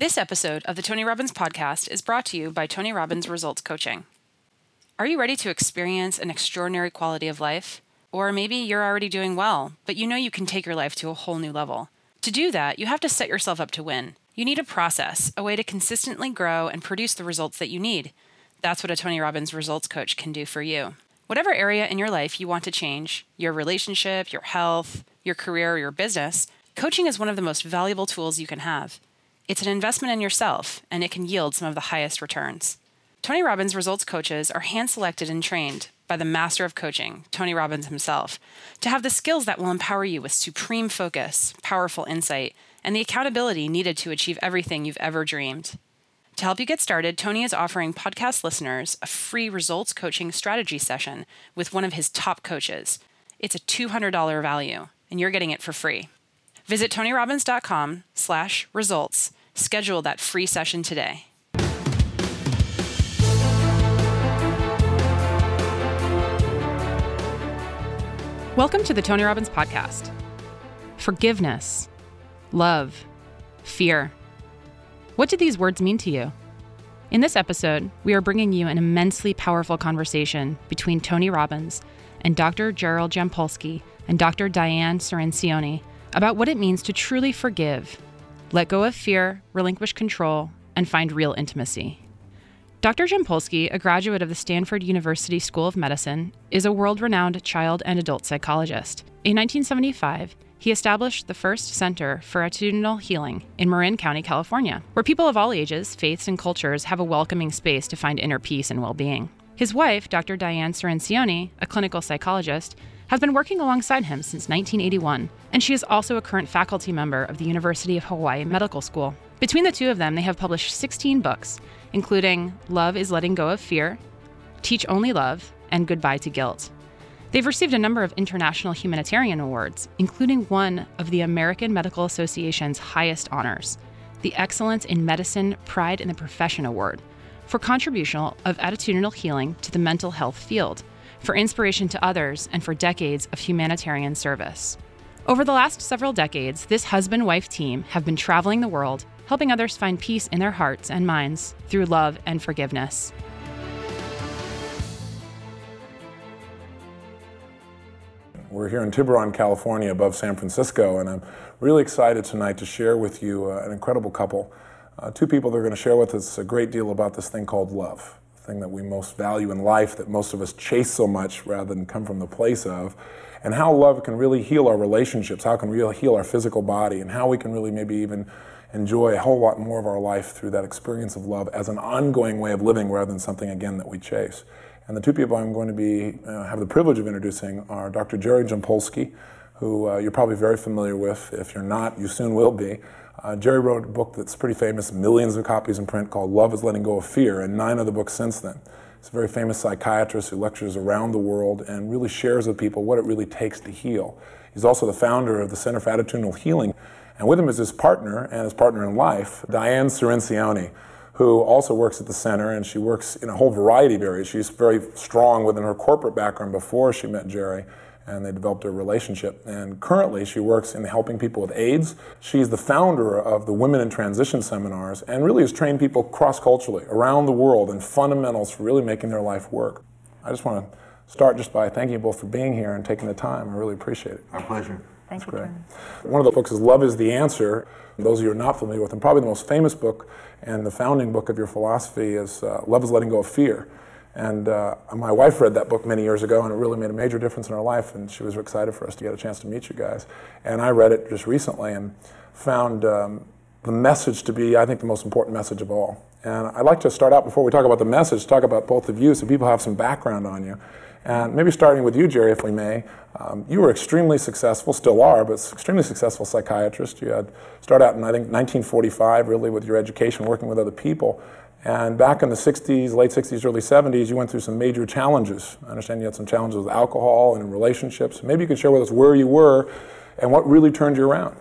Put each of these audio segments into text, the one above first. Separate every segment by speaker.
Speaker 1: This episode of the Tony Robbins podcast is brought to you by Tony Robbins Results Coaching. Are you ready to experience an extraordinary quality of life? Or maybe you're already doing well, but you know you can take your life to a whole new level. To do that, you have to set yourself up to win. You need a process, a way to consistently grow and produce the results that you need. That's what a Tony Robbins results coach can do for you. Whatever area in your life you want to change your relationship, your health, your career, your business coaching is one of the most valuable tools you can have. It's an investment in yourself, and it can yield some of the highest returns. Tony Robbins results coaches are hand selected and trained by the master of coaching, Tony Robbins himself, to have the skills that will empower you with supreme focus, powerful insight, and the accountability needed to achieve everything you've ever dreamed. To help you get started, Tony is offering podcast listeners a free results coaching strategy session with one of his top coaches. It's a $200 value, and you're getting it for free. Visit tonyrobbins.com slash results. Schedule that free session today. Welcome to the Tony Robbins Podcast. Forgiveness, love, fear. What do these words mean to you? In this episode, we are bringing you an immensely powerful conversation between Tony Robbins and Dr. Gerald Jampolsky and Dr. Diane Cirincione about what it means to truly forgive, let go of fear, relinquish control, and find real intimacy. Dr. Jampolsky, a graduate of the Stanford University School of Medicine, is a world renowned child and adult psychologist. In 1975, he established the first Center for Attitudinal Healing in Marin County, California, where people of all ages, faiths, and cultures have a welcoming space to find inner peace and well being. His wife, Dr. Diane Cirincione, a clinical psychologist, has been working alongside him since 1981, and she is also a current faculty member of the University of Hawaii Medical School. Between the two of them, they have published 16 books including Love is Letting Go of Fear, Teach Only Love, and Goodbye to Guilt. They've received a number of international humanitarian awards, including one of the American Medical Association's highest honors, the Excellence in Medicine Pride in the Profession Award, for contribution of attitudinal healing to the mental health field, for inspiration to others, and for decades of humanitarian service. Over the last several decades, this husband wife team have been traveling the world helping others find peace in their hearts and minds through love and forgiveness.
Speaker 2: We're here in Tiburon, California, above San Francisco, and I'm really excited tonight to share with you uh, an incredible couple. Uh, two people that are going to share with us a great deal about this thing called love, thing that we most value in life, that most of us chase so much rather than come from the place of, and how love can really heal our relationships, how can really heal our physical body, and how we can really maybe even enjoy a whole lot more of our life through that experience of love as an ongoing way of living rather than something, again, that we chase. And the two people I'm going to be uh, have the privilege of introducing are Dr. Jerry Jampolsky, who uh, you're probably very familiar with. If you're not, you soon will be. Uh, Jerry wrote a book that's pretty famous, millions of copies in print, called Love is Letting Go of Fear, and nine other books since then. He's a very famous psychiatrist who lectures around the world and really shares with people what it really takes to heal. He's also the founder of the Center for Attitudinal Healing, and with him is his partner and his partner in life, Diane Cirincione, who also works at the center and she works in a whole variety of areas. She's very strong within her corporate background before she met Jerry and they developed a relationship. And currently, she works in helping people with AIDS. She's the founder of the Women in Transition seminars and really has trained people cross culturally around the world in fundamentals for really making their life work. I just want to start just by thanking you both for being here and taking the time. I really appreciate it.
Speaker 3: Our pleasure.
Speaker 4: Thank
Speaker 2: That's
Speaker 4: you,
Speaker 2: great.
Speaker 4: Tony.
Speaker 2: One of the books is Love is the Answer. Those of you who are not familiar with them, probably the most famous book and the founding book of your philosophy is uh, Love is Letting Go of Fear. And uh, my wife read that book many years ago, and it really made a major difference in her life. And she was excited for us to get a chance to meet you guys. And I read it just recently and found um, the message to be, I think, the most important message of all. And I'd like to start out before we talk about the message, talk about both of you so people have some background on you. And maybe starting with you, Jerry, if we may. Um, you were extremely successful, still are, but extremely successful psychiatrist. You had started out in, I think, 1945, really, with your education, working with other people. And back in the 60s, late 60s, early 70s, you went through some major challenges. I understand you had some challenges with alcohol and relationships. Maybe you could share with us where you were and what really turned you around.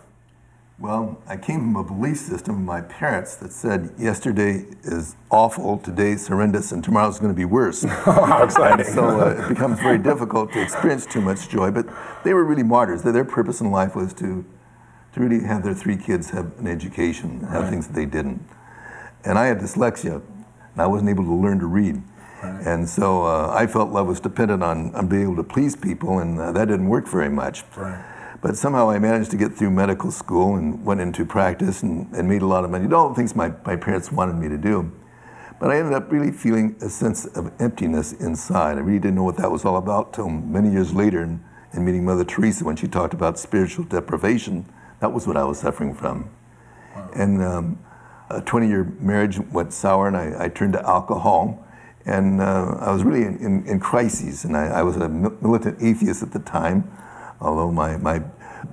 Speaker 3: Well, I came from a belief system of my parents that said yesterday is awful, today's horrendous, and tomorrow's going to be worse.
Speaker 2: How exciting.
Speaker 3: so uh, it becomes very difficult to experience too much joy. But they were really martyrs. Their, purpose in life was to to really have their three kids have an education, have right. things that they didn't. And I had dyslexia, and I wasn't able to learn to read. Right. And so uh, I felt love was dependent on, on being able to please people, and uh, that didn't work very much.
Speaker 2: Right.
Speaker 3: But somehow I managed to get through medical school and went into practice and, and made a lot of money. All the things my, my parents wanted me to do. But I ended up really feeling a sense of emptiness inside. I really didn't know what that was all about till many years later in, in meeting Mother Teresa when she talked about spiritual deprivation. That was what I was suffering from. Wow. And um, a 20 year marriage went sour, and I, I turned to alcohol. And uh, I was really in, in, in crises, and I, I, was a militant atheist at the time, although my, my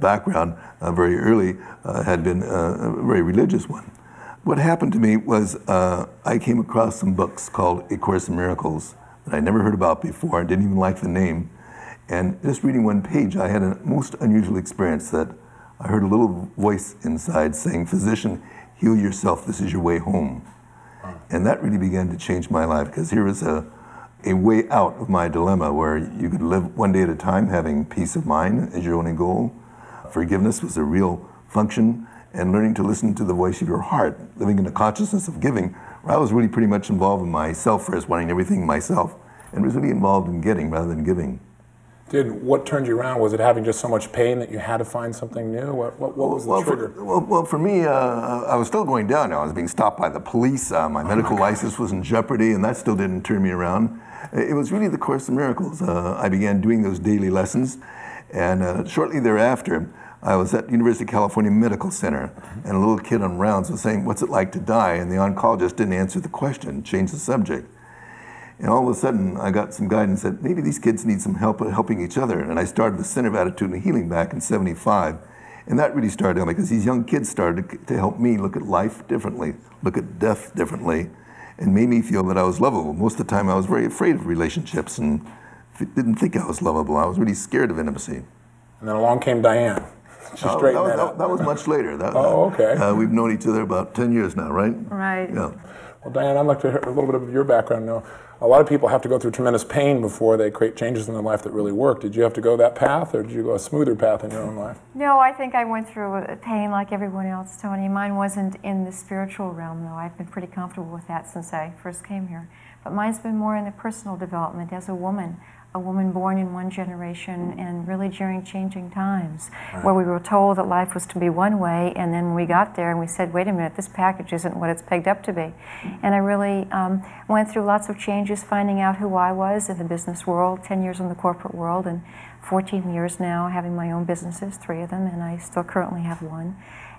Speaker 3: background uh, very early uh, had been uh, a very religious one. What happened to me was uh, I came across some books called A Course in Miracles that I never heard about before. I didn't even like the name. And just reading one page, I had a most unusual experience that I heard a little voice inside saying, Physician, heal yourself. This is your way home. And that really began to change my life because here was a, a way out of my dilemma where you could live one day at a time having peace of mind as your only goal. Forgiveness was a real function and learning to listen to the voice of your heart, living in a consciousness of giving, I was really pretty much involved in myself first, wanting everything myself, and was really involved in getting rather than giving.
Speaker 2: Did what turned you around? Was it having just so much pain that you had to find something new? What, what, what was the
Speaker 3: well,
Speaker 2: trigger?
Speaker 3: For, well, well, for me, uh, I was still going down. I was being stopped by the police. Uh, my oh medical my license was in jeopardy, and that still didn't turn me around. It was really the Course in Miracles. Uh, I began doing those daily lessons, and uh, shortly thereafter, I was at University of California Medical Center, and a little kid on rounds was saying, "What's it like to die?" And the oncologist didn't answer the question, changed the subject. And all of a sudden, I got some guidance that maybe these kids need some help helping each other. And I started the Center of Attitudinal Healing back in '75, and that really started me because these young kids started to help me look at life differently, look at death differently, and made me feel that I was lovable. Most of the time, I was very afraid of relationships and didn't think I was lovable. I was really scared of intimacy.
Speaker 2: And then along came Diane. She straightened
Speaker 3: that,
Speaker 2: that, that,
Speaker 3: that was much later. That,
Speaker 2: oh, okay.
Speaker 3: Uh, we've known each other about 10 years now, right?
Speaker 4: Right.
Speaker 3: Yeah.
Speaker 2: Well, Diane, I'd like to hear a little bit of your background now. A lot of people have to go through tremendous pain before they create changes in their life that really work. Did you have to go that path, or did you go a smoother path in your own life?
Speaker 4: No, I think I went through pain like everyone else, Tony. Mine wasn't in the spiritual realm, though. I've been pretty comfortable with that since I first came here. But mine's been more in the personal development as a woman a woman born in one generation and really during changing times right. where we were told that life was to be one way and then when we got there and we said wait a minute this package isn't what it's pegged up to be. And i really um, went through lots of changes finding out who i was in the business world 10 years in the corporate world and 14 years now having my own businesses three of them and i still currently have one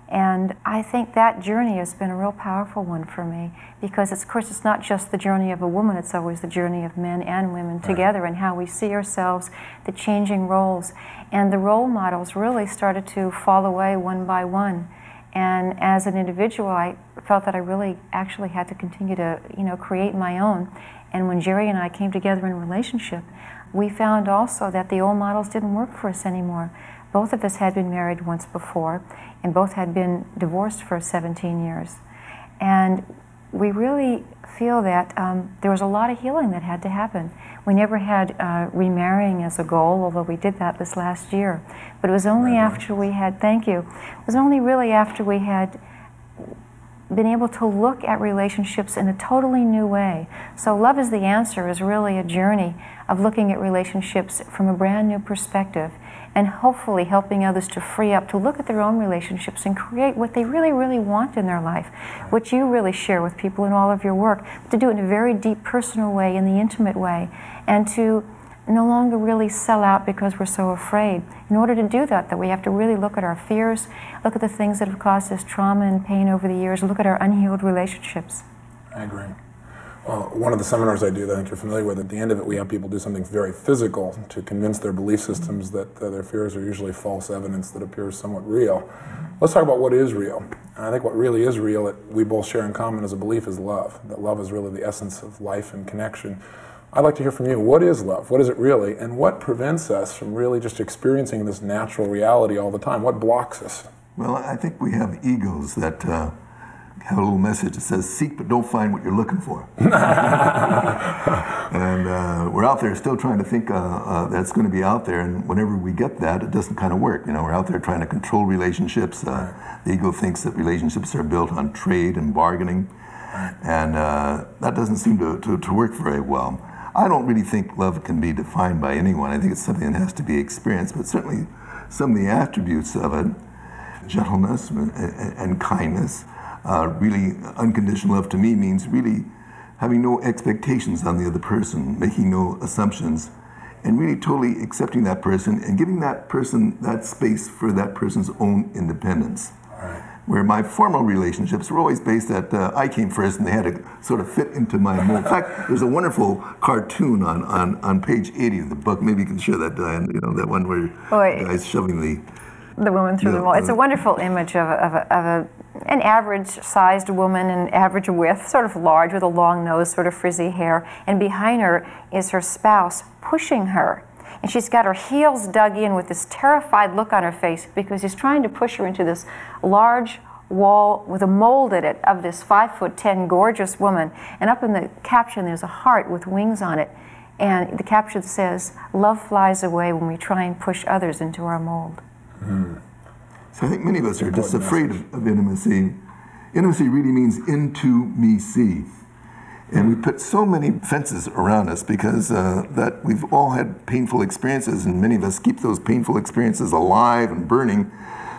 Speaker 4: and I think that journey has been a real powerful one for me because, of course, it's not just the journey of a woman, it's always the journey of men and women together and how we see ourselves, the changing roles. And the role models really started to fall away one by one. And as an individual, I felt that I really actually had to continue to, you know, create my own. And when Jerry and I came together in a relationship, we found also that the old models didn't work for us anymore. Both of us had been married once before, and both had been divorced for 17 years. And we really feel that um, there was a lot of healing that had to happen. We never had uh, remarrying as a goal, although we did that this last year. But it was only right. after we had, thank you, it was only really after we had been able to look at relationships in a totally new way. So, Love is the Answer is really a journey of looking at relationships from a brand new perspective and hopefully helping others to free up to look at their own relationships and create what they really, really want in their life, what you really share with people in all of your work, to do it in a very deep personal way, in the intimate way, and to no longer really sell out because we're so afraid. In order to do that, that we have to really look at our fears, look at the things that have caused us trauma and pain over the years, look at our unhealed relationships.
Speaker 2: I agree. Well, one of the seminars I do that I think you're familiar with, at the end of it, we have people do something very physical to convince their belief systems that uh, their fears are usually false evidence that appears somewhat real. Let's talk about what is real. And I think what really is real that we both share in common as a belief is love. That love is really the essence of life and connection. I'd like to hear from you. What is love? What is it really? And what prevents us from really just experiencing this natural reality all the time? What blocks us?
Speaker 3: Well, I think we have egos that. Uh, have a little message that says, seek but don't find what you're looking for. and uh, we're out there still trying to think uh, uh, that's going to be out there, and whenever we get that, it doesn't kind of work. You know, we're out there trying to control relationships. Uh, the ego thinks that relationships are built on trade and bargaining, and uh, that doesn't seem to, to, to work very well. I don't really think love can be defined by anyone. I think it's something that has to be experienced, but certainly some of the attributes of it, gentleness and, and kindness, uh, really, unconditional love to me means really having no expectations on the other person, making no assumptions, and really totally accepting that person and giving that person that space for that person's own independence. Right. Where my formal relationships were always based that uh, I came first and they had to sort of fit into my mold. In fact, there's a wonderful cartoon on, on, on page 80 of the book. Maybe you can share that, Diane. You know, that one where oh, the guy's shoving the
Speaker 4: the woman through the wall. It's a wonderful image of, a, of, a, of a, an average-sized woman and average width, sort of large with a long nose, sort of frizzy hair, and behind her is her spouse pushing her. And she's got her heels dug in with this terrified look on her face because he's trying to push her into this large wall with a mold in it of this five foot ten gorgeous woman. And up in the caption, there's a heart with wings on it. And the caption says, Love flies away when we try and push others into our mold.
Speaker 3: Mm. So I think many of us are just afraid of, of, intimacy. Intimacy really means into me see. And we put so many fences around us because uh, that we've all had painful experiences, and many of us keep those painful experiences alive and burning.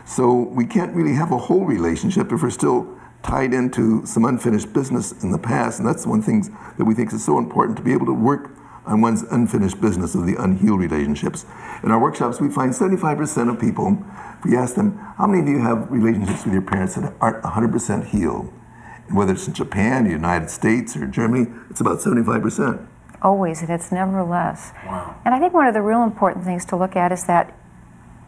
Speaker 3: So we can't really have a whole relationship if we're still tied into some unfinished business in the past. And that's one thing that we think is so important to be able to work on one's unfinished business of the unhealed relationships. In our workshops, we find 75% of people, if we ask them, how many do you have relationships with your parents that aren't 100% healed? And whether it's in Japan, the United States, or Germany, it's about 75%.
Speaker 4: Always, and it's never less. Wow. And I think one of the real important things to look at is that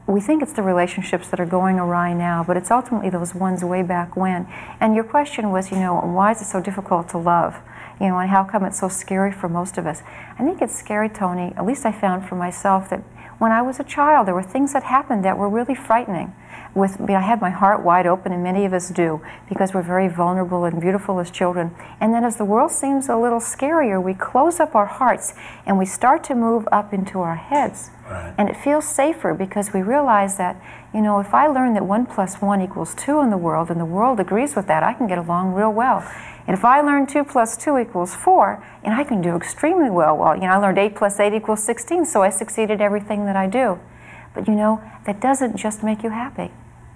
Speaker 4: we think it's the relationships that are going awry now, but it's ultimately those ones way back when. And your question was, you know, why is it so difficult to love? you know, and how come it's so scary for most of us. I think it's scary, Tony, at least I found for myself that when I was a child, there were things that happened that were really frightening. With, I, had my heart wide open, and many of us do, because we're very vulnerable and beautiful as children. And then as the world seems a little scarier, we close up our hearts and we start to move up into our heads. Right. And it feels safer because we realize that, you know, if I learn that one plus one equals two in the world, and the world agrees with that, I can get along real well. And if I learn 2 plus 2 equals 4, and I can do extremely well, well, you know, I learned 8 plus 8 equals 16, so I succeeded everything that I do. But you know, that doesn't just make you happy.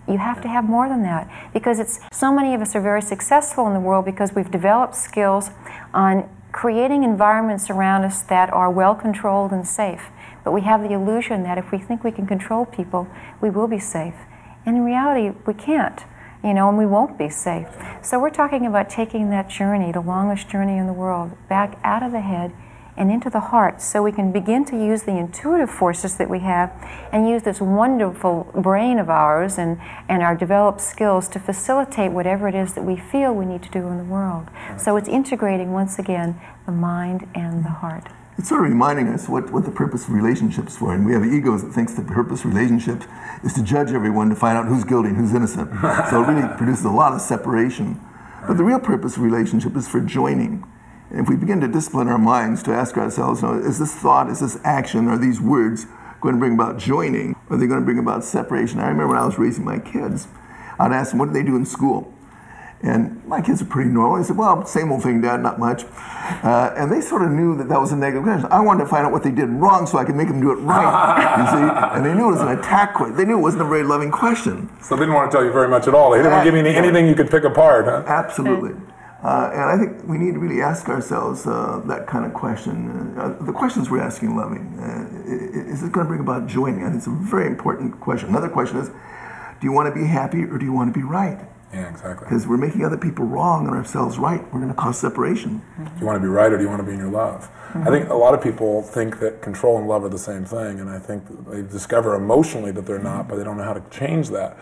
Speaker 4: You have to have more than that because it's so many of us are very successful in the world because we've developed skills on creating environments around us that are well controlled and safe. But we have the illusion that if we think we can control people, we will be safe. And in reality, we can't you know, and we won't be safe. So we're talking about taking that journey, the longest journey in the world, back out of the head and into the heart so we can begin to use the intuitive forces that we have and use this wonderful brain of ours and, and our developed skills to facilitate whatever it is that we feel we need to do in the world. So it's integrating, once again, the mind and the heart
Speaker 3: it's sort of reminding us what, what the purpose of relationships for. And we have egos that thinks the purpose of relationships is to judge everyone to find out who's guilty and who's innocent. so it really produces a lot of separation. But the real purpose of relationship is for joining. And if we begin to discipline our minds to ask ourselves, is this thought, is this action, are these words going to bring about joining? Or are they going to bring about separation? I remember when I was raising my kids, I'd ask them, what do they do in school? And my kids are pretty normal. I said, well, same old thing, Dad, not much. Uh, and they sort of knew that that was a negative question. I wanted to find out what they did wrong so I could make them do it right, you see? And they knew it was an attack question. They knew it wasn't a very loving question.
Speaker 2: So they didn't want to tell you very much at all. They didn't want to give you anything you could pick apart, huh?
Speaker 3: Absolutely. Uh, and I think we need to really ask ourselves uh, that kind of question. Uh, the questions we're asking loving, uh, is it going to bring about joining? I think it's a very important question. Another question is, do you want to be happy or do you want to be right?
Speaker 2: Yeah, exactly.
Speaker 3: Because we're making other people wrong and ourselves right. We're going to cause separation.
Speaker 2: Do you want to be right or do you want to be in your love? Mm-hmm. I think a lot of people think that control and love are the same thing, and I think they discover emotionally that they're not, but they don't know how to change that.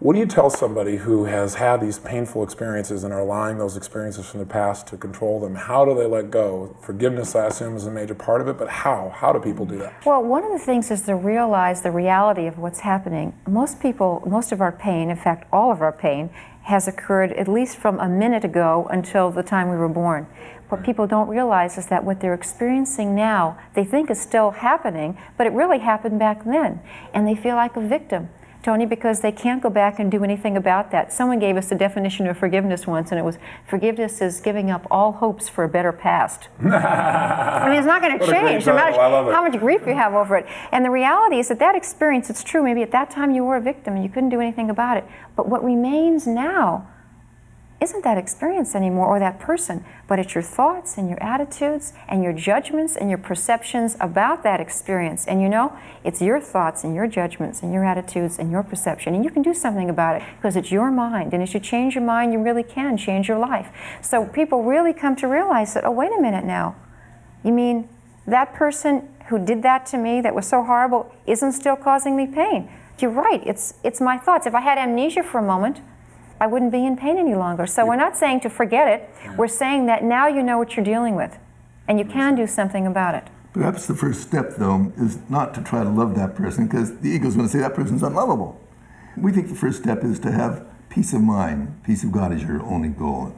Speaker 2: What do you tell somebody who has had these painful experiences and are allowing those experiences from the past to control them? How do they let go? Forgiveness, I assume, is a major part of it, but how? How do people do that?
Speaker 4: Well, one of the things is to realize the reality of what's happening. Most people, most of our pain, in fact, all of our pain, has occurred at least from a minute ago until the time we were born. What people don't realize is that what they're experiencing now, they think is still happening, but it really happened back then. And they feel like a victim. Tony, because they can't go back and do anything about that. Someone gave us a definition of forgiveness once, and it was forgiveness is giving up all hopes for a better past. I mean, it's not going to change no matter how much grief you have over it. And the reality is that that experience, it's true, maybe at that time you were a victim and you couldn't do anything about it. But what remains now isn't that experience anymore or that person, but it's your thoughts and your attitudes and your judgments and your perceptions about that experience. And you know, it's your thoughts and your judgments and your attitudes and your perception. And you can do something about it because it's your mind. And as you change your mind, you really can change your life. So people really come to realize that, oh, wait a minute now. You mean that person who did that to me that was so horrible isn't still causing me pain? You're right, it's, it's my thoughts. If I had amnesia for a moment, I wouldn't be in pain any longer. So we're not saying to forget it. We're saying that now you know what you're dealing with and you can do something about it.
Speaker 3: Perhaps the first step, though, is not to try to love that person because the ego is going to say that person's unlovable. We think the first step is to have peace of mind. Peace of God is your only goal.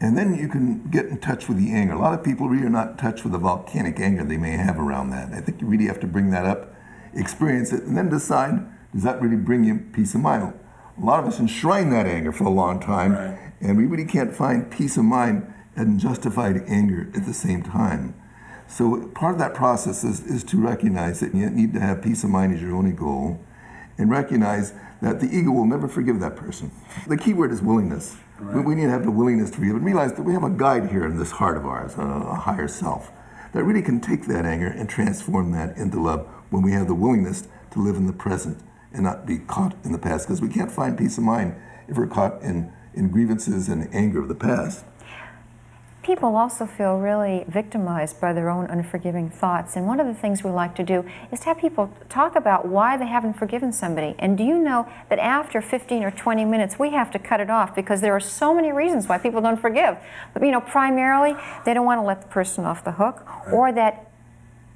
Speaker 3: And then you can get in touch with the anger. A lot of people really are not in touch with the volcanic anger they may have around that. I think you really have to bring that up, experience it, and then decide does that really bring you peace of mind? A lot of us enshrine that anger for a long time, right. and we really can't find peace of mind and justified anger at the same time. So part of that process is, is to recognize that you need to have peace of mind as your only goal, and recognize that the ego will never forgive that person. The key word is willingness. Right. We need to have the willingness to forgive and realize that we have a guide here in this heart of ours, a, a higher self, that really can take that anger and transform that into love when we have the willingness to live in the present and not be caught in the past because we can't find peace of mind if we're caught in, in grievances and anger of the past.
Speaker 4: People also feel really victimized by their own unforgiving thoughts. And one of the things we like to do is to have people talk about why they haven't forgiven somebody. And do you know that after 15 or 20 minutes, we have to cut it off because there are so many reasons why people don't forgive. But, you know, primarily, they don't want to let the person off the hook, or that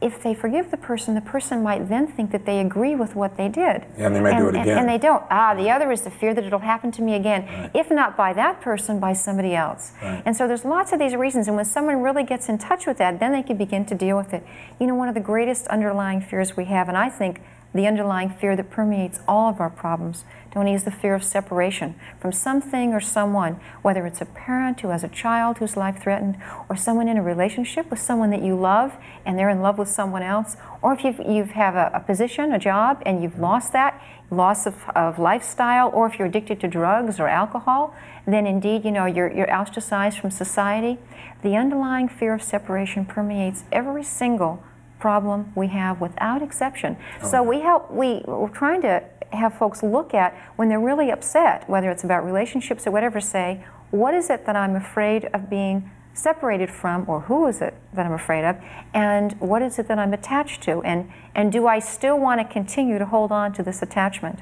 Speaker 4: if they forgive the person, the person might then think that they agree with what they did.
Speaker 2: Yeah, and they might
Speaker 4: and,
Speaker 2: do it
Speaker 4: again.
Speaker 2: And,
Speaker 4: and, they don't. Ah, the other is the fear that it'll happen to me again, right. if not by that person, by somebody else. Right. And so there's lots of these reasons. And when someone really gets in touch with that, then they can begin to deal with it. You know, one of the greatest underlying fears we have, and I think the underlying fear that permeates all of our problems, Tony, is the fear of separation from something or someone, whether it's a parent who has a child whose life threatened, or someone in a relationship with someone that you love and they're in love with someone else, or if you've, you have a, a position, a job, and you've lost that, loss of, of lifestyle, or if you're addicted to drugs or alcohol, then indeed, you know, you're, you're ostracized from society. The underlying fear of separation permeates every single problem we have without exception. Oh. So we help, we, we're trying to have folks look at when they're really upset, whether it's about relationships or whatever, say, what is it that I'm afraid of being separated from, or who is it that I'm afraid of, and what is it that I'm attached to, and, and do I still want to continue to hold on to this attachment?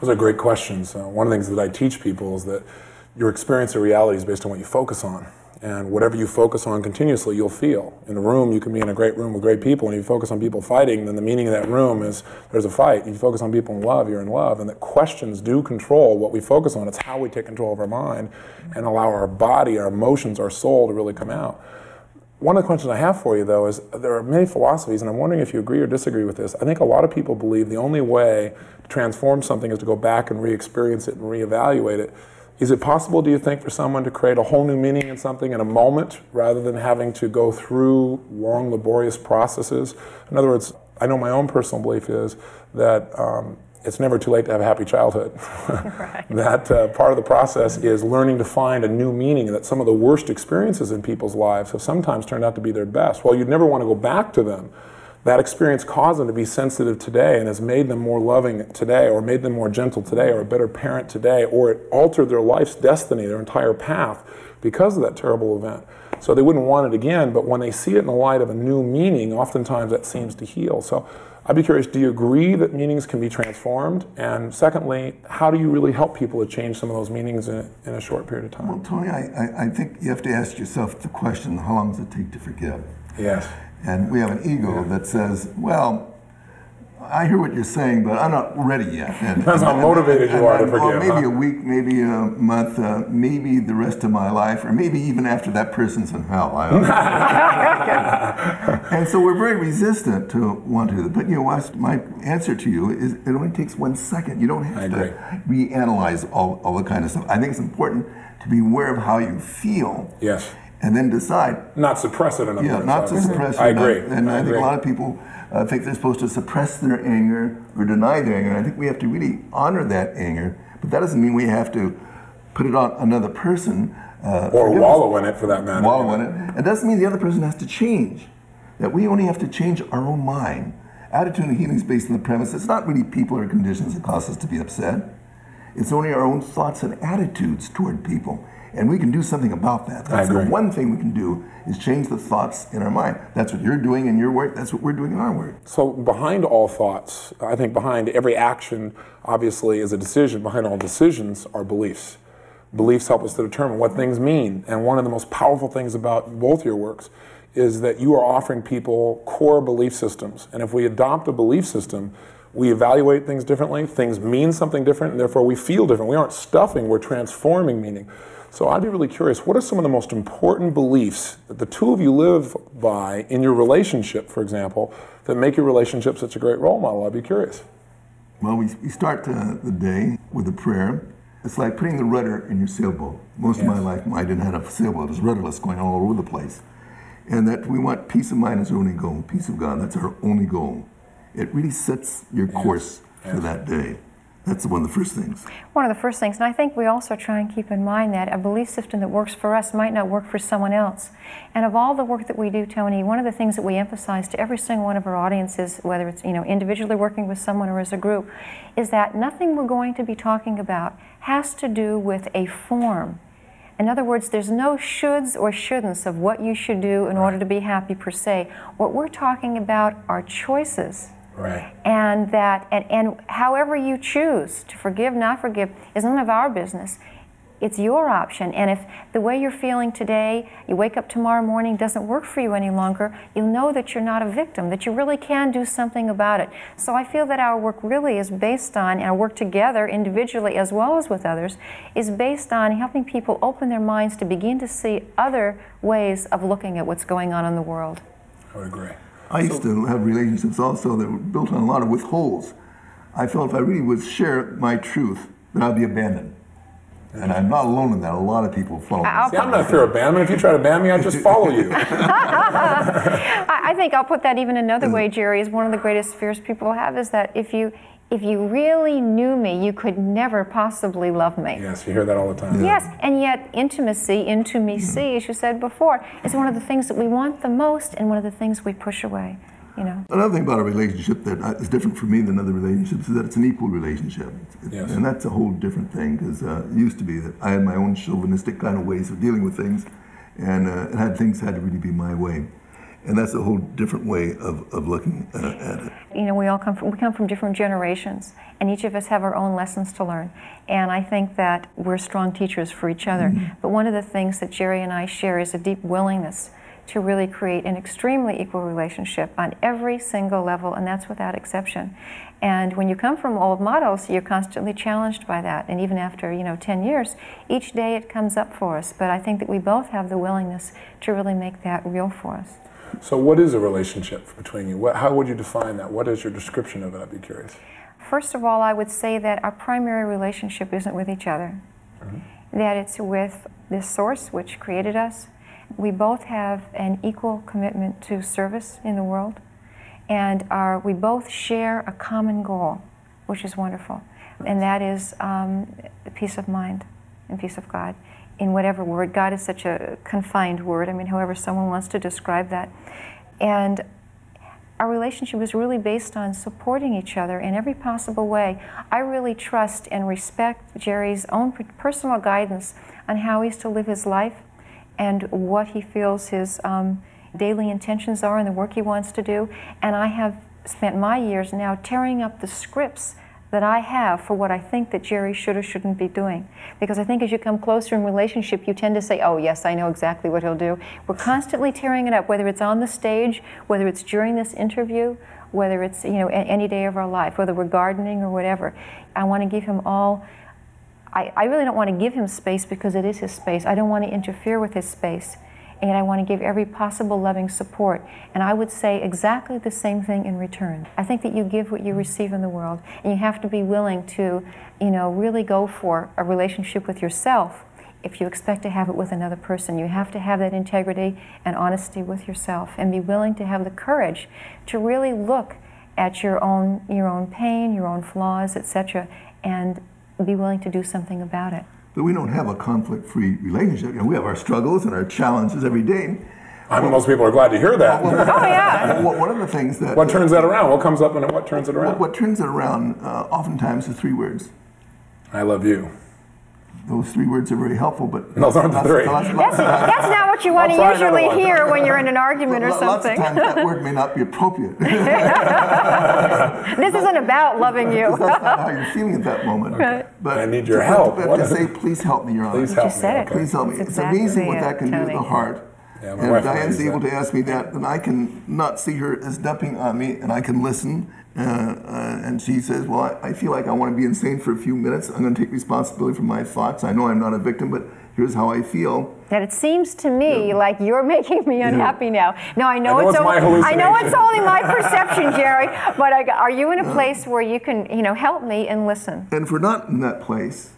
Speaker 2: Those are great questions. Uh, one of the things that I teach people is that your experience of reality is based on what you focus on. And whatever you focus on continuously, you'll feel. In a room, you can be in a great room with great people, and if you focus on people fighting, then the meaning of that room is there's a fight. If you focus on people in love, you're in love. And that questions do control what we focus on. It's how we take control of our mind and allow our body, our emotions, our soul to really come out. One of the questions I have for you, though, is there are many philosophies, and I'm wondering if you agree or disagree with this. I think a lot of people believe the only way to transform something is to go back and re experience it and reevaluate it. Is it possible, do you think, for someone to create a whole new meaning in something in a moment rather than having to go through long, laborious processes? In other words, I know my own personal belief is that um, it's never too late to have a happy childhood. right. that uh, part of the process is learning to find a new meaning, and that some of the worst experiences in people's lives have sometimes turned out to be their best. Well, you'd never want to go back to them that experience caused them to be sensitive today and has made them more loving today or made them more gentle today or a better parent today or it altered their life's destiny, their entire path because of that terrible event. So they wouldn't want it again, but when they see it in the light of a new meaning, oftentimes that seems to heal. So I'd be curious, do you agree that meanings can be transformed? And secondly, how do you really help people to change some of those meanings in a, in a short period of time?
Speaker 3: Well, Tony, I, I, I think you have to ask yourself the question how long does it take to forgive?
Speaker 2: Yes.
Speaker 3: And we have an ego that says, well, I hear what you're saying, but I'm not ready yet.
Speaker 2: And, Depends how motivated you are to forgive.
Speaker 3: maybe
Speaker 2: huh?
Speaker 3: a week, maybe a month, uh, maybe the rest of my life, or maybe even after that person's in hell. and so we're very resistant to want to. But you know, my answer to you is it only takes one second. You don't have to reanalyze all, all the kind of stuff. I think it's important to be aware of how you feel.
Speaker 2: Yes.
Speaker 3: And then decide.
Speaker 2: Not suppress it. In
Speaker 3: yeah,
Speaker 2: words,
Speaker 3: not to suppress it.
Speaker 2: I agree.
Speaker 3: And I, I think a lot of people uh, think they're supposed to suppress their anger or deny their anger. And I think we have to really honor that anger, but that doesn't mean we have to put it on another person.
Speaker 2: Uh, or wallow in it for that matter.
Speaker 3: Wallow in it. It doesn't mean the other person has to change. That we only have to change our own mind. Attitudinal healing is based on the premise it's not really people or conditions that cause us to be upset. It's only our own thoughts and attitudes toward people. And we can do something about that. That's the one thing we can do is change the thoughts in our mind. That's what you're doing in your work. That's what we're doing in our work.
Speaker 2: So behind all thoughts, I think behind every action, obviously, is a decision. Behind all decisions are beliefs. Beliefs help us to determine what things mean. And one of the most powerful things about both your works is that you are offering people core belief systems. And if we adopt a belief system, we evaluate things differently, things mean something different, and therefore we feel different. We aren't stuffing, we're transforming meaning. So I'd be really curious what are some of the most important beliefs that the two of you live by in your relationship, for example, that make your relationship such a great role model? I'd be curious.
Speaker 3: Well, we, we start uh, the day with a prayer. It's like putting the rudder in your sailboat. Most yes. of my life, I didn't have a sailboat. It was rudderless going all over the place. And that we want peace of mind as our only goal, peace of God. That's our only goal. It really sets your course yes. for that day. That's one of the first things.
Speaker 4: One of the first things. And I think we also try and keep in mind that a belief system that works for us might not work for someone else. And of all the work that we do, Tony, one of the things that we emphasize to every single one of our audiences, whether it's you know individually working with someone or as a group, is that nothing we're going to be talking about has to do with a form. In other words, there's no shoulds or shouldn'ts of what you should do in order to be happy per se. What we're talking about are choices
Speaker 2: Right.
Speaker 4: And that, and, and however you choose to forgive, not forgive, is none of our business. It's your option. And if the way you're feeling today, you wake up tomorrow morning, doesn't work for you any longer, you'll know that you're not a victim, that you really can do something about it. So I feel that our work really is based on, and our work together, individually as well as with others, is based on helping people open their minds to begin to see other ways of looking at what's going on in the world.
Speaker 2: I would agree.
Speaker 3: I used to have relationships also that were built on a lot of withholds. I felt if I really would share my truth, that I'd be abandoned. And I'm not alone in that. A lot of people follow me.
Speaker 2: See, I'm not fear abandonment. If you try to ban me, I'd just follow you.
Speaker 4: I think I'll put that even another way, Jerry, is one of the greatest fears people have is that if you if you really knew me, you could never possibly love me.
Speaker 2: Yes, you hear that all the time.
Speaker 4: Yes, and yet intimacy, intimacy, as you said before, is one of the things that we want the most and one of the things we push away. You know.
Speaker 3: Another thing about a relationship that is different for me than other relationships is that it's an equal relationship.
Speaker 2: Yes.
Speaker 3: And that's a whole different thing because uh, it used to be that I had my own chauvinistic kind of ways of dealing with things, and uh, it had things had to really be my way and that's a whole different way of, of looking uh, at it.
Speaker 4: You know, we all come from we come from different generations, and each of us have our own lessons to learn. And I think that we're strong teachers for each other. Mm-hmm. But one of the things that Jerry and I share is a deep willingness to really create an extremely equal relationship on every single level, and that's without exception. And when you come from old models, you're constantly challenged by that. And even after, you know, 10 years, each day it comes up for us. But I think that we both have the willingness to really make that real for us.
Speaker 2: So, what is a relationship between you? What, how would you define that? What is your description of it? I'd be curious.
Speaker 4: First of all, I would say that our primary relationship isn't with each other, mm-hmm. that it's with this source which created us. We both have an equal commitment to service in the world, and our, we both share a common goal, which is wonderful, and that is um, peace of mind and peace of God in whatever word. God is such a confined word. I mean, however someone wants to describe that. And our relationship is really based on supporting each other in every possible way. I really trust and respect Jerry's own personal guidance on how he's to live his life and what he feels his um, daily intentions are and the work he wants to do. And I have spent my years now tearing up the scripts that I have for what I think that Jerry should or shouldn't be doing. Because I think as you come closer in relationship, you tend to say, oh, yes, I know exactly what he'll do. We're constantly tearing it up, whether it's on the stage, whether it's during this interview, whether it's you know any day of our life, whether we're gardening or whatever. I want to give him all. I, I really don't want to give him space because it is his space. I don't want to interfere with his space. And I want to give every possible loving support. And I would say exactly the same thing in return. I think that you give what you receive in the world, and you have to be willing to, you know, really go for a relationship with yourself if you expect to have it with another person. You have to have that integrity and honesty with yourself and be willing to have the courage to really look at your own your own pain, your own flaws, etc., and be willing to do something about it.
Speaker 3: But we don't have a conflict-free relationship. You know, we have our struggles and our challenges every day.
Speaker 2: I mean, most people are glad to hear that.
Speaker 4: oh yeah.
Speaker 3: Well, one of the things that
Speaker 2: what turns that around? What comes up and what turns it around?
Speaker 3: What, what turns it around uh, oftentimes is three words.
Speaker 2: I love you.
Speaker 3: Those three words are very helpful, but
Speaker 2: those aren't the three.
Speaker 3: lots-
Speaker 4: That's, that's not what you want to
Speaker 2: I'll
Speaker 4: usually hear when you're in an argument or
Speaker 3: Lots of
Speaker 4: something.
Speaker 3: times that word may not be appropriate.
Speaker 4: This isn't about loving you.
Speaker 3: That's not how you're feeling at that moment. But
Speaker 2: I need your
Speaker 3: to-
Speaker 2: help.
Speaker 3: But
Speaker 2: What
Speaker 3: to say, please help me, Your Honor.
Speaker 2: Please help
Speaker 4: just
Speaker 2: me.
Speaker 4: said it.
Speaker 2: okay.
Speaker 3: Please help me.
Speaker 4: That's
Speaker 3: It's
Speaker 4: exactly
Speaker 3: amazing what that can do to the heart.
Speaker 2: Yeah,
Speaker 3: and
Speaker 2: wife
Speaker 3: Diane's able
Speaker 2: that.
Speaker 3: to ask me that, and I can not see her as dumping on me, and I can listen. Uh, uh, and she says, "Well, I, I feel like I want to be insane for a few minutes. I'm going to take responsibility for my thoughts. I know I'm not a victim, but here's how I feel."
Speaker 4: That it seems to me like you're making me unhappy now. Now I know,
Speaker 2: I know
Speaker 4: it's,
Speaker 2: it's
Speaker 4: only I know it's only my perception, Jerry. But I, are you in a place where you can, you know, help me and listen?
Speaker 3: And if we're not in that place,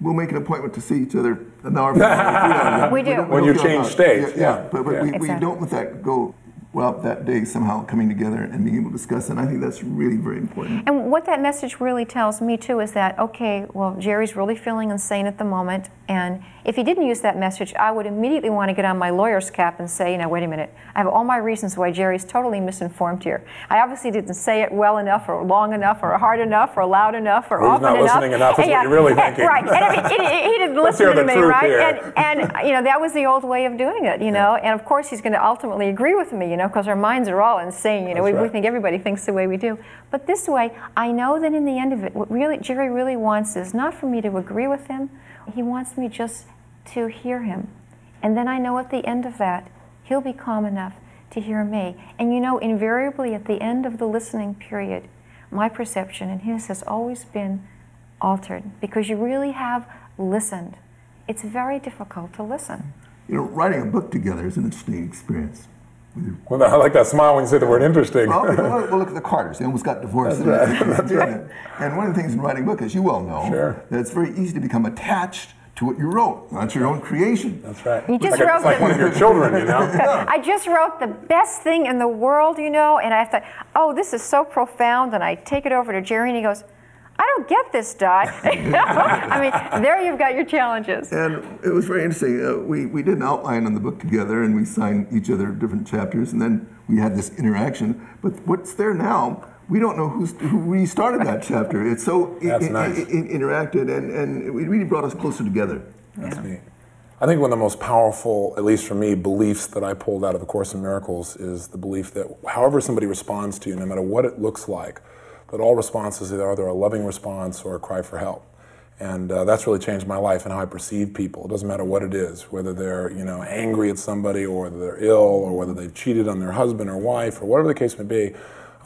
Speaker 3: we'll make an appointment to see each other an hour from now.
Speaker 4: We do.
Speaker 3: don't-
Speaker 2: When you change
Speaker 3: that.
Speaker 2: states,
Speaker 3: Yeah,
Speaker 2: yeah.
Speaker 3: but, but
Speaker 2: Yeah.
Speaker 3: we, we don't let that go well that day somehow coming together and being able to discuss it. And I think that's really very important.
Speaker 4: And what that message really tells me too is that okay, well, Jerry's really feeling insane at the moment, and if he didn't use that message, I would immediately want to get on my lawyer's cap and say, you know, wait a minute, I have all my reasons why Jerry's totally misinformed here. I obviously didn't say it well enough, or long enough, or hard enough, or loud enough, or
Speaker 2: Or he's
Speaker 4: often
Speaker 2: not
Speaker 4: enough.
Speaker 2: listening enough is
Speaker 4: And
Speaker 2: what you're really thinking.
Speaker 4: Right, and I mean, he, he- he didn't
Speaker 2: Let's
Speaker 4: listen
Speaker 2: hear
Speaker 4: to
Speaker 2: the
Speaker 4: me,
Speaker 2: truth
Speaker 4: right?
Speaker 2: here.
Speaker 4: And, and you know that was the old way of doing it, you know. And of course, he's going to ultimately agree with me, you know, because our minds are all insane. You know, we,
Speaker 2: That's
Speaker 4: we think everybody thinks the way we do. But this way, I know that in the end of it, what really Jerry really wants is not for me to agree with him. He wants me just to hear him, and then I know at the end of that, he'll be calm enough to hear me. And you know, invariably at the end of the listening period, my perception and his has always been altered because you really have listened. It's very difficult to listen.
Speaker 3: You know, writing a book together is an interesting experience.
Speaker 2: Well, I like that smile when you say the word interesting.
Speaker 3: Well, well, well, look at the Carters. They almost got divorced.
Speaker 2: That's right. That's right.
Speaker 3: And one of the things in writing a book, as you well know,
Speaker 2: Sure.
Speaker 3: that it's very easy to become attached to what you wrote. That's your own creation.
Speaker 2: That's right.
Speaker 4: You just
Speaker 2: like, a-
Speaker 4: wrote
Speaker 2: it's like
Speaker 4: the-
Speaker 2: one of your children, you know.
Speaker 4: I just wrote the best thing in the world, you know, and I thought, oh, this is so profound. And I take it over to Jerry, and he goes, I don't get this, Di. I mean, there you've got your challenges.
Speaker 3: And it was very interesting. Uh, we, we did an outline on the book together and we signed each other different chapters and then we had this interaction. But what's there now, we don't know who's, who really started that chapter. It's so i-
Speaker 2: That's
Speaker 3: i-
Speaker 2: nice.
Speaker 3: i- i- interacted and, and it really brought us closer together.
Speaker 2: That's neat. I think one of the most powerful, at least for me, beliefs that I pulled out of the Course in Miracles is the belief that however somebody responds to you, no matter what it looks like, that all responses are either a loving response or a cry for help. And uh, that's really changed my life and how I perceive people. It doesn't matter what it is, whether they're you know angry at somebody or whether they're ill or whether they've cheated on their husband or wife or whatever the case may be.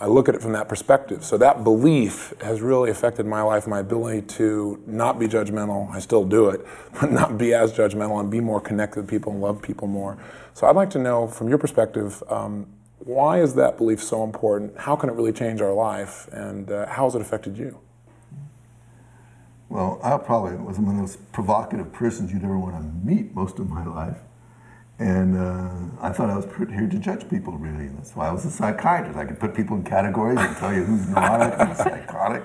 Speaker 2: I look at it from that perspective. So that belief has really affected my life, my ability to not be judgmental. I still do it, but not be as judgmental and be more connected to people and love people more. So I'd like to know, from your perspective, um, why is that belief so important? How can it really change our life? And uh, how has it affected you?
Speaker 3: Well, I probably was one of those provocative persons you'd ever want to meet most of my life. And uh, I thought I was here to judge people, really. And that's why I was a psychiatrist. I could put people in categories and tell you who's neurotic, who's psychotic,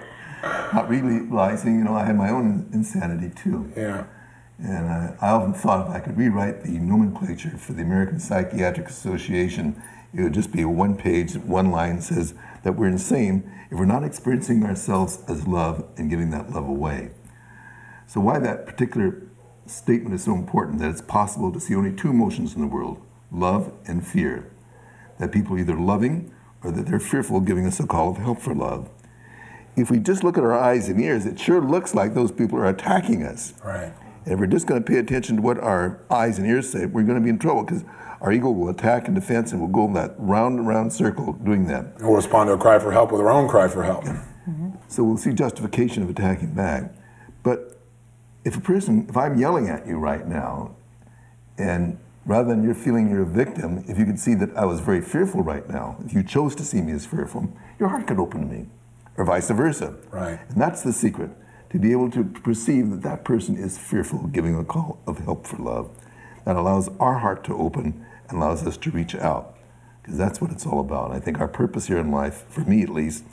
Speaker 3: not realizing, you know, I had my own insanity too.
Speaker 2: Yeah.
Speaker 3: And I, I often thought if I could rewrite the nomenclature for the American Psychiatric Association, it would just be one page, one line says that we're insane if we're not experiencing ourselves as love and giving that love away. So, why that particular statement is so important that it's possible to see only two emotions in the world love and fear. That people are either loving or that they're fearful, giving us a call of help for love. If we just look at our eyes and ears, it sure looks like those people are attacking us.
Speaker 2: Right.
Speaker 3: And if we're just going to pay attention to what our eyes and ears say, we're going to be in trouble because our ego will attack and defense and we'll go in that round and round circle doing that.
Speaker 2: And we'll respond to a cry for help with our own cry for help.
Speaker 3: Mm-hmm. So we'll see justification of attacking back. But if a person, if I'm yelling at you right now, and rather than you're feeling you're a victim, if you could see that I was very fearful right now, if you chose to see me as fearful, your heart could open to me, or vice versa.
Speaker 2: Right.
Speaker 3: And that's the secret, to be able to perceive that that person is fearful, giving a call of help for love. That allows our heart to open allows us to reach out, because that's what it's all about. I think our purpose here in life, for me at least,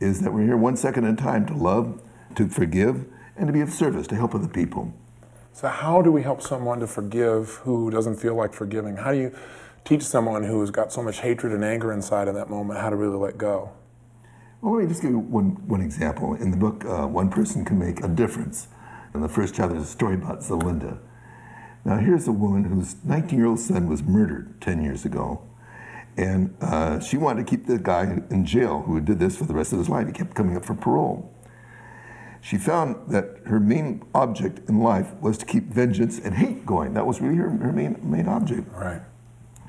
Speaker 3: is that we're here one second at a time to love, to forgive, and to be of service, to help other people.
Speaker 2: So, how do we help someone to forgive who doesn't feel like forgiving? How do you teach someone who has got so much hatred and anger inside in that moment how to really let go?
Speaker 3: Well, let me just give you one, one example. In the book, uh, One Person Can Make a Difference. In the first chapter, there's a story about Zelinda. Now, here's a woman whose 19 year old son was murdered 10 years ago. And uh, she wanted to keep the guy in jail who did this for the rest of his life. He kept coming up for parole. She found that her main object in life was to keep vengeance and hate going. That was really her, her main, main object.
Speaker 2: Right.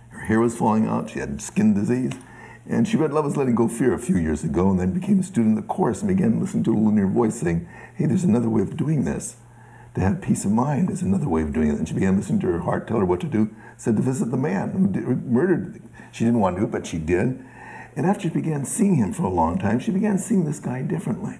Speaker 3: Her hair was falling out, she had skin disease. And she read Love is Letting Go Fear a few years ago and then became a student of the course and began listening to a inner voice saying, hey, there's another way of doing this. To have peace of mind is another way of doing it. And she began listening to her heart tell her what to do, said to visit the man who did, murdered. She didn't want to, do it, but she did. And after she began seeing him for a long time, she began seeing this guy differently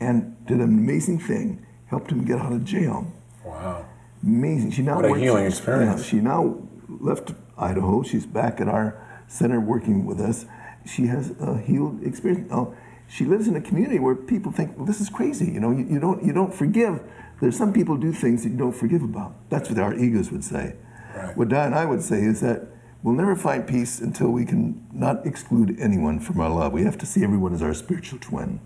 Speaker 3: and did an amazing thing, helped him get out of jail.
Speaker 2: Wow.
Speaker 3: Amazing. She now
Speaker 2: What a
Speaker 3: works-
Speaker 2: healing experience.
Speaker 3: Yeah, she now left Idaho. She's back at our center working with us. She has a healed experience. Now, she lives in a community where people think, well, this is crazy. You know, you, you don't you don't forgive. There's some people do things that you don't forgive about. That's what our egos would say.
Speaker 2: Right.
Speaker 3: What Di and I would say is that we'll never find peace until we can not exclude anyone from our love. We have to see everyone as our spiritual twin.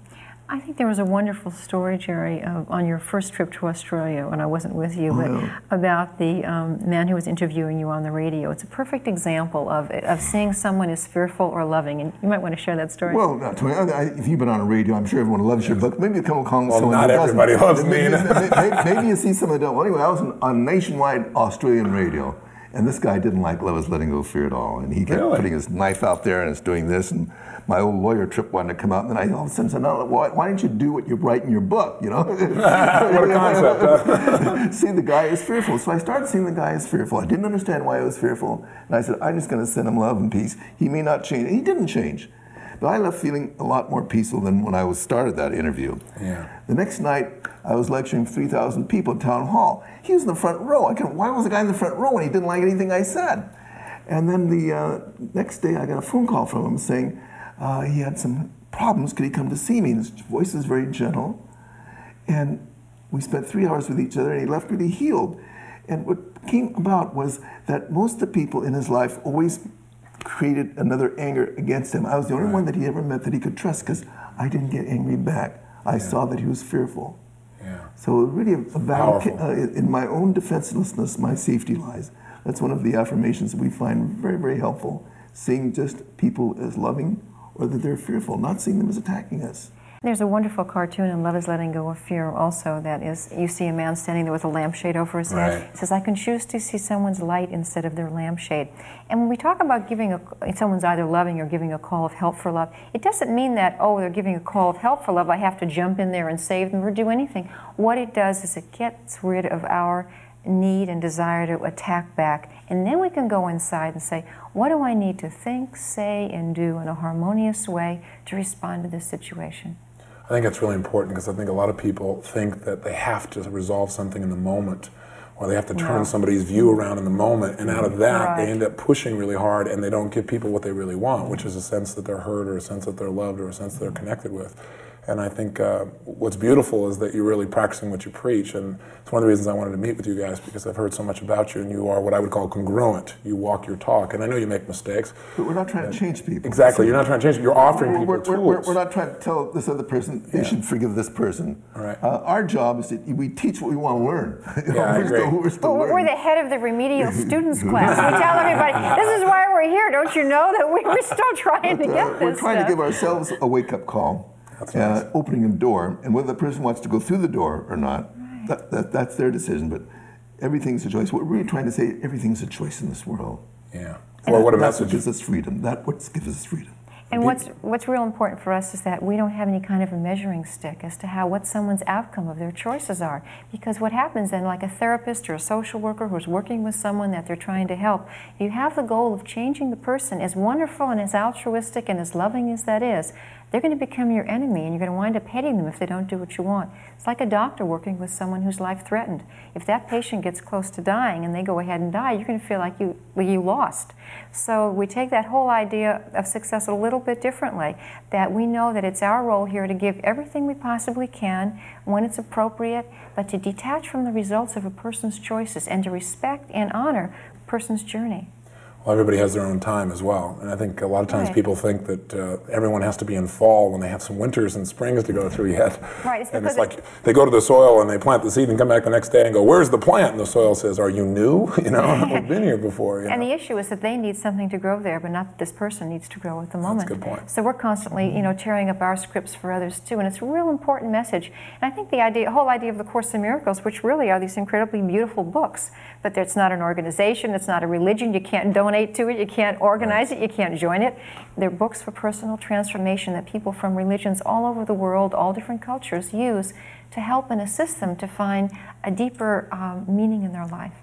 Speaker 4: I think there was a wonderful story, Jerry, uh, on your first trip to Australia when I wasn't with you, but
Speaker 3: yeah.
Speaker 4: about the um, man who was interviewing you on the radio. It's a perfect example of, of seeing someone as fearful or loving, and you might want to share that story.
Speaker 3: Well, not Tony. I, I, if you've been on a radio, I'm sure everyone loves your book. Maybe you come along
Speaker 2: Well,
Speaker 3: someone
Speaker 2: not
Speaker 3: that doesn't.
Speaker 2: everybody loves me.
Speaker 3: Maybe, maybe, maybe you see someone that don't. Well, anyway, I was on, on nationwide Australian radio, and this guy didn't like Love is Letting Go of Fear at all, and he kept
Speaker 2: Really?
Speaker 3: putting his knife out there and it's doing this, and my old lawyer trip wanted to come out, and then I all of a sudden said, no, why, why didn't you do what you write in your book, you know?
Speaker 2: what a concept.
Speaker 3: see the guy is fearful. So I started seeing the guy as fearful. I didn't understand why he was fearful. And I said, I'm just going to send him love and peace. He may not change. And he didn't change. But I left feeling a lot more peaceful than when I was started that interview.
Speaker 2: Yeah.
Speaker 3: The next night, I was lecturing 3,000 people at Town Hall. He was in the front row. I can, why was the guy in the front row when he didn't like anything I said? And then the uh, next day, I got a phone call from him saying uh, he had some problems. Could he come to see me? And his voice is very gentle. And we spent three hours with each other, and he left really healed. And what came about was that most of the people in his life always created another anger against him. I was the only one that he ever met that he could trust because I didn't get angry back. I saw that he was fearful.
Speaker 2: Yeah.
Speaker 3: So really, a, a battle uh, in my own defenselessness, my safety lies. That's one of the affirmations that we find very, very helpful. Seeing just people as loving, or that they're fearful, not seeing them as attacking us.
Speaker 4: There's a wonderful cartoon in Love is Letting Go of Fear also that is, you see a man standing there with a lampshade over his head.
Speaker 2: Right.
Speaker 4: It says, I can choose to see someone's light instead of their lampshade. And when we talk about giving a, someone's either loving or giving a call of help for love, it doesn't mean that, oh, they're giving a call of help for love, I have to jump in there and save them or do anything. What it does is it gets rid of our need and desire to attack back. And then we can go inside and say, what do I need to think, say, and do in a harmonious way to respond to this situation?
Speaker 2: I think it's really important because I think a lot of people think that they have to resolve something in the moment or they have to turn
Speaker 4: Yeah.
Speaker 2: somebody's view around in the moment. And out of that,
Speaker 4: Right.
Speaker 2: they end up pushing really hard and they don't give people what they really want, which mm-hmm. is a sense that they're heard or a sense that they're loved or a sense that they're connected with. And I think uh, what's beautiful is that you're really practicing what you preach. And it's one of the reasons I wanted to meet with you guys because I've heard so much about you and you are what I would call congruent. You walk your talk. And I know you make mistakes.
Speaker 3: But we're not trying to change people.
Speaker 2: Exactly. You're not trying to change it. You're offering people
Speaker 3: We're, we're, we're,
Speaker 2: tools.
Speaker 3: we're not trying to tell this other person they
Speaker 2: Yeah.
Speaker 3: should forgive this person.
Speaker 2: All right.
Speaker 3: Uh, our job is that we teach what we want to learn.
Speaker 2: Yeah, I
Speaker 3: we're still,
Speaker 2: agree.
Speaker 3: we're still
Speaker 4: Well, we're the head of the remedial students class. We tell everybody, this is why we're here. Don't you know that we- we're still trying to
Speaker 3: Uh,
Speaker 4: this
Speaker 3: we're trying
Speaker 4: stuff?
Speaker 3: to give ourselves a wake-up call,
Speaker 2: That's
Speaker 3: uh,
Speaker 2: nice.
Speaker 3: opening a door, and whether the person wants to go through the door or not, that, that, that's their decision, but everything's a choice. What we're really trying to say, everything's a choice in this world.
Speaker 2: Yeah. Or what a
Speaker 3: That's what
Speaker 2: message.
Speaker 3: gives us freedom. That what gives us freedom.
Speaker 4: And what's what's real important for us is that we don't have any kind of a measuring stick as to how what someone's outcome of their choices are. Because what happens then, like a therapist or a social worker who's working with someone that they're trying to help, you have the goal of changing the person, as wonderful and as altruistic and as loving as that is, they're going to become your enemy and you're going to wind up hating them if they don't do what you want. It's like a doctor working with someone who's life threatened. If that patient gets close to dying and they go ahead and die, you're going to feel like you, well, you lost. So we take that whole idea of success a little bit differently, that we know that it's our role here to give everything we possibly can when it's appropriate, but to detach from the results of a person's choices and to respect and honor a person's journey.
Speaker 2: Well, everybody has their own time as well. And I think a lot of times
Speaker 4: Right.
Speaker 2: people think that uh, everyone has to be in fall when they have some winters and springs to go through yet.
Speaker 4: Right, it's
Speaker 2: and it's like they go to the soil and they plant the seed and come back the next day and go, Where's the plant? And the soil says, Are you new? You know, I've been here before. You
Speaker 4: And
Speaker 2: know?
Speaker 4: the issue is that they need something to grow there, but not that this person needs to grow at the moment.
Speaker 2: That's a good point.
Speaker 4: So we're constantly, you know, tearing up our scripts for others too, and it's a real important message. And I think the idea, whole idea of the Course in Miracles, which really are these incredibly beautiful books, but it's not an organization, it's not a religion. You can't donate to it, you can't organize it, you can't join it. They're books for personal transformation that people from religions all over the world, all different cultures, use to help and assist them to find a deeper um, meaning in their life.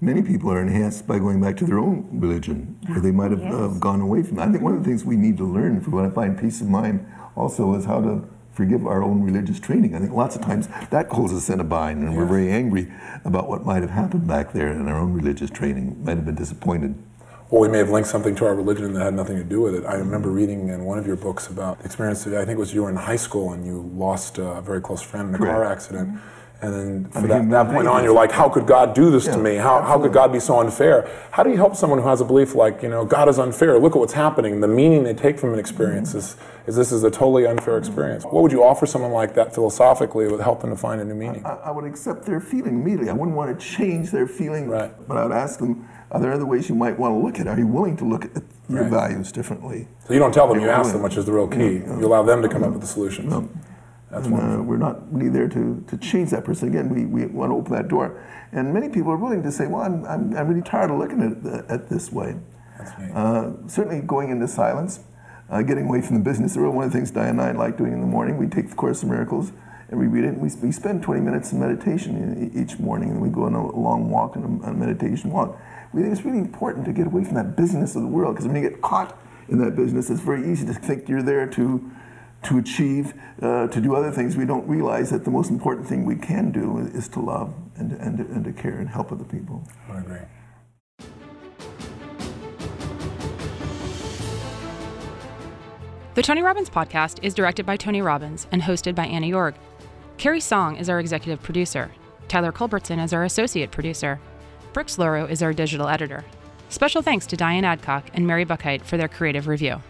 Speaker 3: Many people are enhanced by going back to their own religion, where they might have uh, gone away from. it. I think one of the things we need to learn if we want to find peace of mind also is how to forgive our own religious training. I think lots of times that holds us in a bind, and we're very angry about what might have happened back there in our own religious training. Might have been disappointed.
Speaker 2: Or we may have linked something to our religion that had nothing to do with it. I remember reading in one of your books about the experience that I think it was you were in high school and you lost a very close friend in a car accident. Mm-hmm. And then from
Speaker 3: mean,
Speaker 2: that, that point on, you're like, how could God do this to me? How, how could. God be so unfair? How do you help someone who has a belief like, you know, God is unfair? Look at what's happening. The meaning they take from an experience mm-hmm. is, is this is a totally unfair experience. What would you offer someone like that philosophically with helping to find a new meaning?
Speaker 3: I, I would accept their feeling immediately. I wouldn't want to change their feeling,
Speaker 2: Right.
Speaker 3: but I would ask them, are there other ways you might want to look at it? Are you willing to look at your
Speaker 2: Right.
Speaker 3: values differently?
Speaker 2: So you don't tell them, you
Speaker 3: Yeah,
Speaker 2: ask them, which is the real key. You allow them to come up with the solutions. That's
Speaker 3: and, uh, we're not really there to, to change that person. Again, we, we want to open that door. And many people are willing to say, well, I'm, I'm, I'm really tired of looking at it at this way.
Speaker 2: That's neat.
Speaker 3: Uh, certainly going into silence, uh, getting away from the business. The real- One of the things Diane and I like doing in the morning, we take the Course of Miracles and we read it. And we, we spend 20 minutes in meditation each morning, and we go on a long walk and a, a meditation walk. We think it's really important to get away from that business of the world because when you get caught in that business, it's very easy to think you're there to to achieve, uh, to do other things. We don't realize that the most important thing we can do is to love and, and, and to care and help other people.
Speaker 2: I agree.
Speaker 1: The Tony Robbins podcast is directed by Tony Robbins and hosted by Anna Yorg. Carrie Song is our executive producer. Tyler Culbertson is our associate producer. Brooks Loro is our digital editor. Special thanks to Diane Adcock and Mary Buckheit for their creative review.